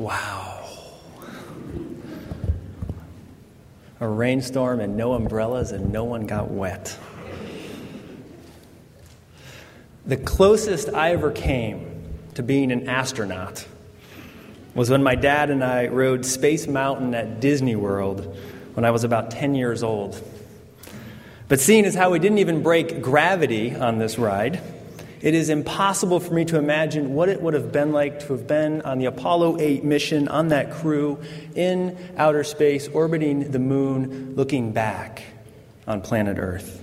Wow. A rainstorm and no umbrellas, and no one got wet. The closest I ever came to being an astronaut was when my dad and I rode Space Mountain at Disney World when I was about 10 years old. But seeing as how we didn't even break gravity on this ride, it is impossible for me to imagine what it would have been like to have been on the Apollo 8 mission on that crew in outer space, orbiting the moon, looking back on planet Earth.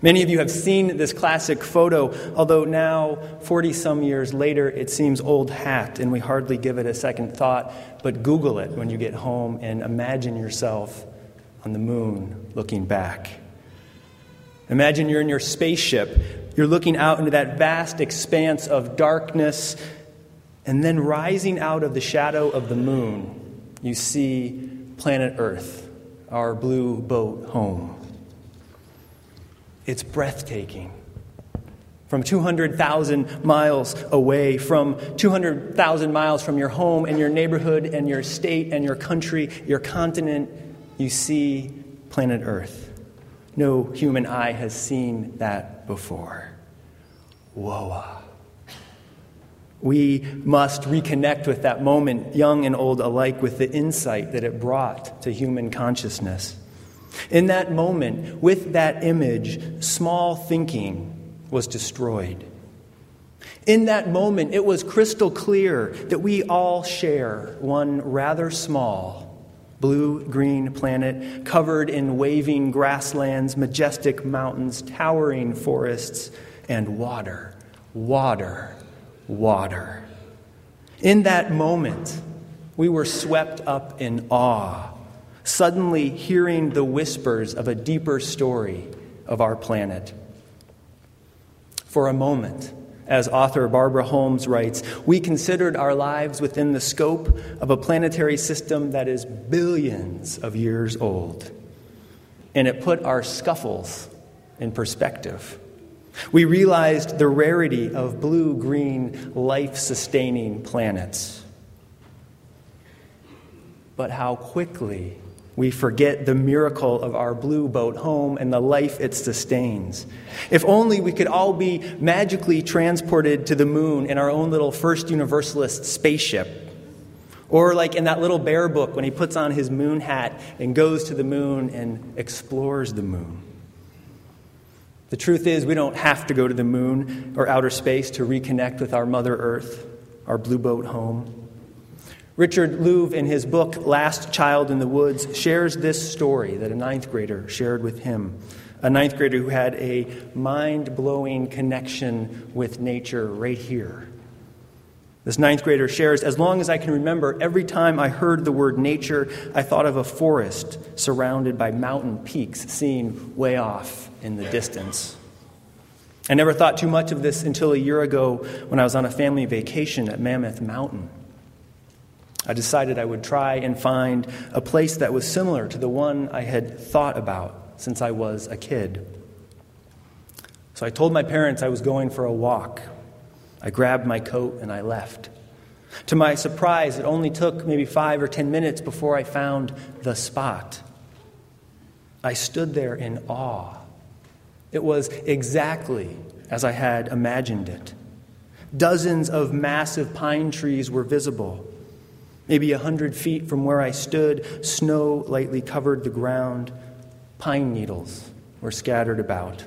Many of you have seen this classic photo, although now, 40 some years later, it seems old hat and we hardly give it a second thought. But Google it when you get home and imagine yourself on the moon looking back. Imagine you're in your spaceship, you're looking out into that vast expanse of darkness, and then rising out of the shadow of the moon, you see planet Earth, our blue boat home. It's breathtaking. From 200,000 miles away, from 200,000 miles from your home and your neighborhood and your state and your country, your continent, you see planet Earth. No human eye has seen that before. Whoa. We must reconnect with that moment, young and old alike, with the insight that it brought to human consciousness. In that moment, with that image, small thinking was destroyed. In that moment, it was crystal clear that we all share one rather small blue green planet covered in waving grasslands, majestic mountains, towering forests, and water, water, water. In that moment, we were swept up in awe, suddenly hearing the whispers of a deeper story of our planet. For a moment, as author Barbara Holmes writes, we considered our lives within the scope of a planetary system that is billions of years old. And it put our scuffles in perspective. We realized the rarity of blue green, life sustaining planets. But how quickly we forget the miracle of our blue boat home and the life it sustains. If only we could all be magically transported to the moon in our own little first universalist spaceship. Or, like in that little bear book, when he puts on his moon hat and goes to the moon and explores the moon. The truth is, we don't have to go to the moon or outer space to reconnect with our Mother Earth, our blue boat home. Richard Louv, in his book Last Child in the Woods, shares this story that a ninth grader shared with him. A ninth grader who had a mind blowing connection with nature right here. This ninth grader shares As long as I can remember, every time I heard the word nature, I thought of a forest surrounded by mountain peaks seen way off in the distance. I never thought too much of this until a year ago when I was on a family vacation at Mammoth Mountain. I decided I would try and find a place that was similar to the one I had thought about since I was a kid. So I told my parents I was going for a walk. I grabbed my coat and I left. To my surprise, it only took maybe five or ten minutes before I found the spot. I stood there in awe. It was exactly as I had imagined it. Dozens of massive pine trees were visible. Maybe a hundred feet from where I stood, snow lightly covered the ground. Pine needles were scattered about.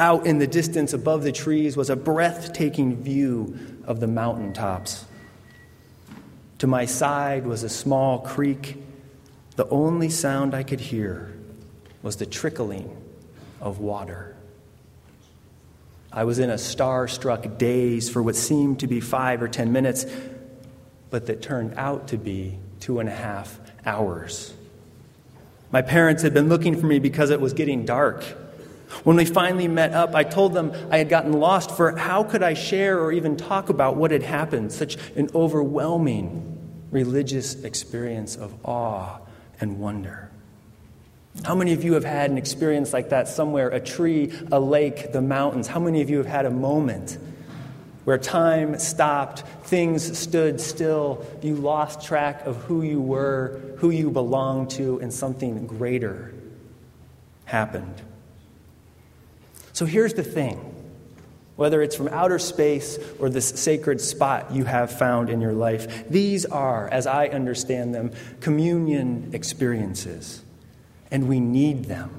Out in the distance above the trees was a breathtaking view of the mountain tops. To my side was a small creek. The only sound I could hear was the trickling of water. I was in a star struck daze for what seemed to be five or ten minutes but that turned out to be two and a half hours. My parents had been looking for me because it was getting dark. When we finally met up, I told them I had gotten lost, for how could I share or even talk about what had happened? Such an overwhelming religious experience of awe and wonder. How many of you have had an experience like that somewhere? A tree, a lake, the mountains? How many of you have had a moment where time stopped, things stood still, you lost track of who you were, who you belonged to, and something greater happened. So here's the thing whether it's from outer space or this sacred spot you have found in your life, these are, as I understand them, communion experiences, and we need them.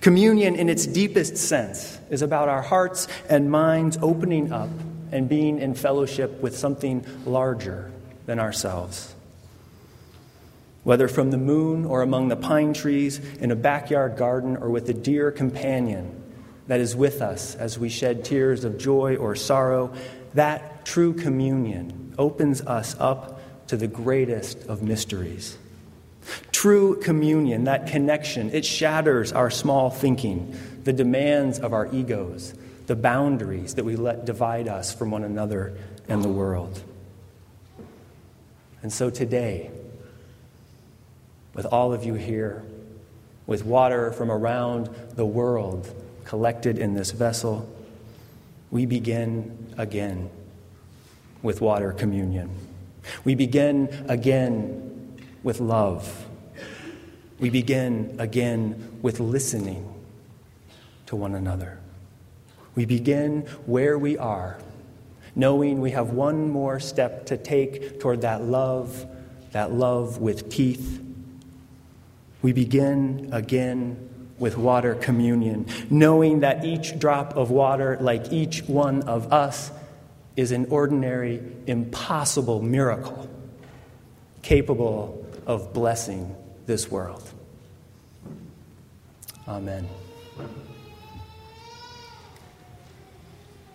Communion, in its deepest sense, is about our hearts and minds opening up and being in fellowship with something larger than ourselves. Whether from the moon or among the pine trees, in a backyard garden, or with a dear companion that is with us as we shed tears of joy or sorrow, that true communion opens us up to the greatest of mysteries. True communion, that connection, it shatters our small thinking, the demands of our egos, the boundaries that we let divide us from one another and the world. And so today, with all of you here, with water from around the world, collected in this vessel, we begin again with water communion. We begin again with love. We begin again with listening to one another. We begin where we are, knowing we have one more step to take toward that love, that love with teeth. We begin again with water communion, knowing that each drop of water, like each one of us, is an ordinary, impossible miracle capable of blessing this world. Amen.